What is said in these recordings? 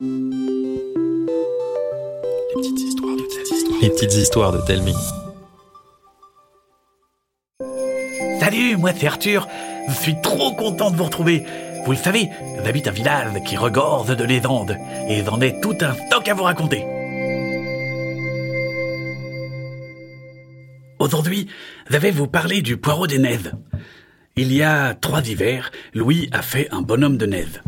Les petites histoires de Telmi. Les petites histoires de Telmi. Salut, moi c'est Arthur. Je suis trop content de vous retrouver. Vous le savez, j'habite un village qui regorge de légendes et j'en ai tout un stock à vous raconter. Aujourd'hui, je vais vous parler du poireau des neiges. Il y a trois hivers, Louis a fait un bonhomme de neige.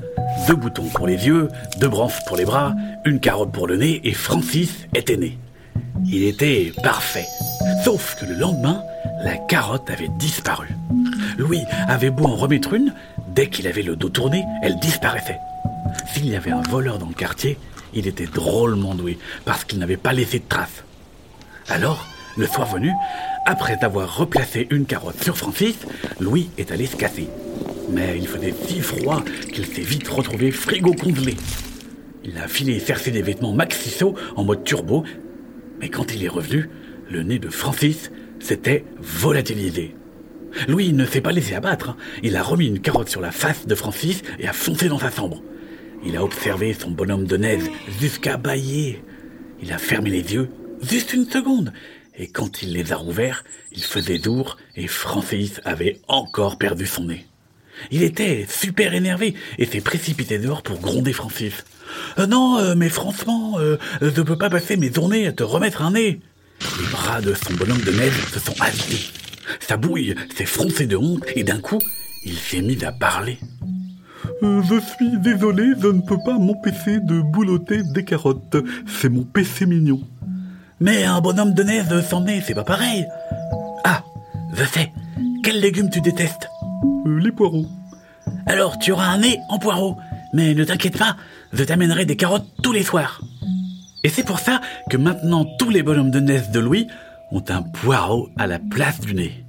Deux boutons pour les yeux, deux branches pour les bras, une carotte pour le nez et Francis était né. Il était parfait. Sauf que le lendemain, la carotte avait disparu. Louis avait beau en remettre une, dès qu'il avait le dos tourné, elle disparaissait. S'il y avait un voleur dans le quartier, il était drôlement doué parce qu'il n'avait pas laissé de traces. Alors, le soir venu, après avoir replacé une carotte sur Francis, Louis est allé se casser. Mais il faisait si froid qu'il s'est vite retrouvé frigo congelé. Il a filé chercher des vêtements Maxiso en mode turbo, mais quand il est revenu, le nez de Francis s'était volatilisé. Louis ne s'est pas laissé abattre. hein. Il a remis une carotte sur la face de Francis et a foncé dans sa chambre. Il a observé son bonhomme de neige jusqu'à bailler. Il a fermé les yeux juste une seconde. Et quand il les a rouverts, il faisait jour et Francis avait encore perdu son nez. Il était super énervé et s'est précipité dehors pour gronder Francis. Euh, non, euh, mais franchement, euh, je peux pas passer mes journées à te remettre un nez. Les bras de son bonhomme de neige se sont agités. Sa bouille s'est froncée de honte et d'un coup, il s'est mis à parler. Euh, je suis désolé, je ne peux pas m'empêcher de boulotter des carottes. C'est mon péché mignon. Mais un bonhomme de neige sans nez, c'est pas pareil. Ah, je sais. Quel légume tu détestes? Les poireaux. Alors tu auras un nez en poireau. Mais ne t'inquiète pas, je t'amènerai des carottes tous les soirs. Et c'est pour ça que maintenant tous les bonhommes de neige de Louis ont un poireau à la place du nez.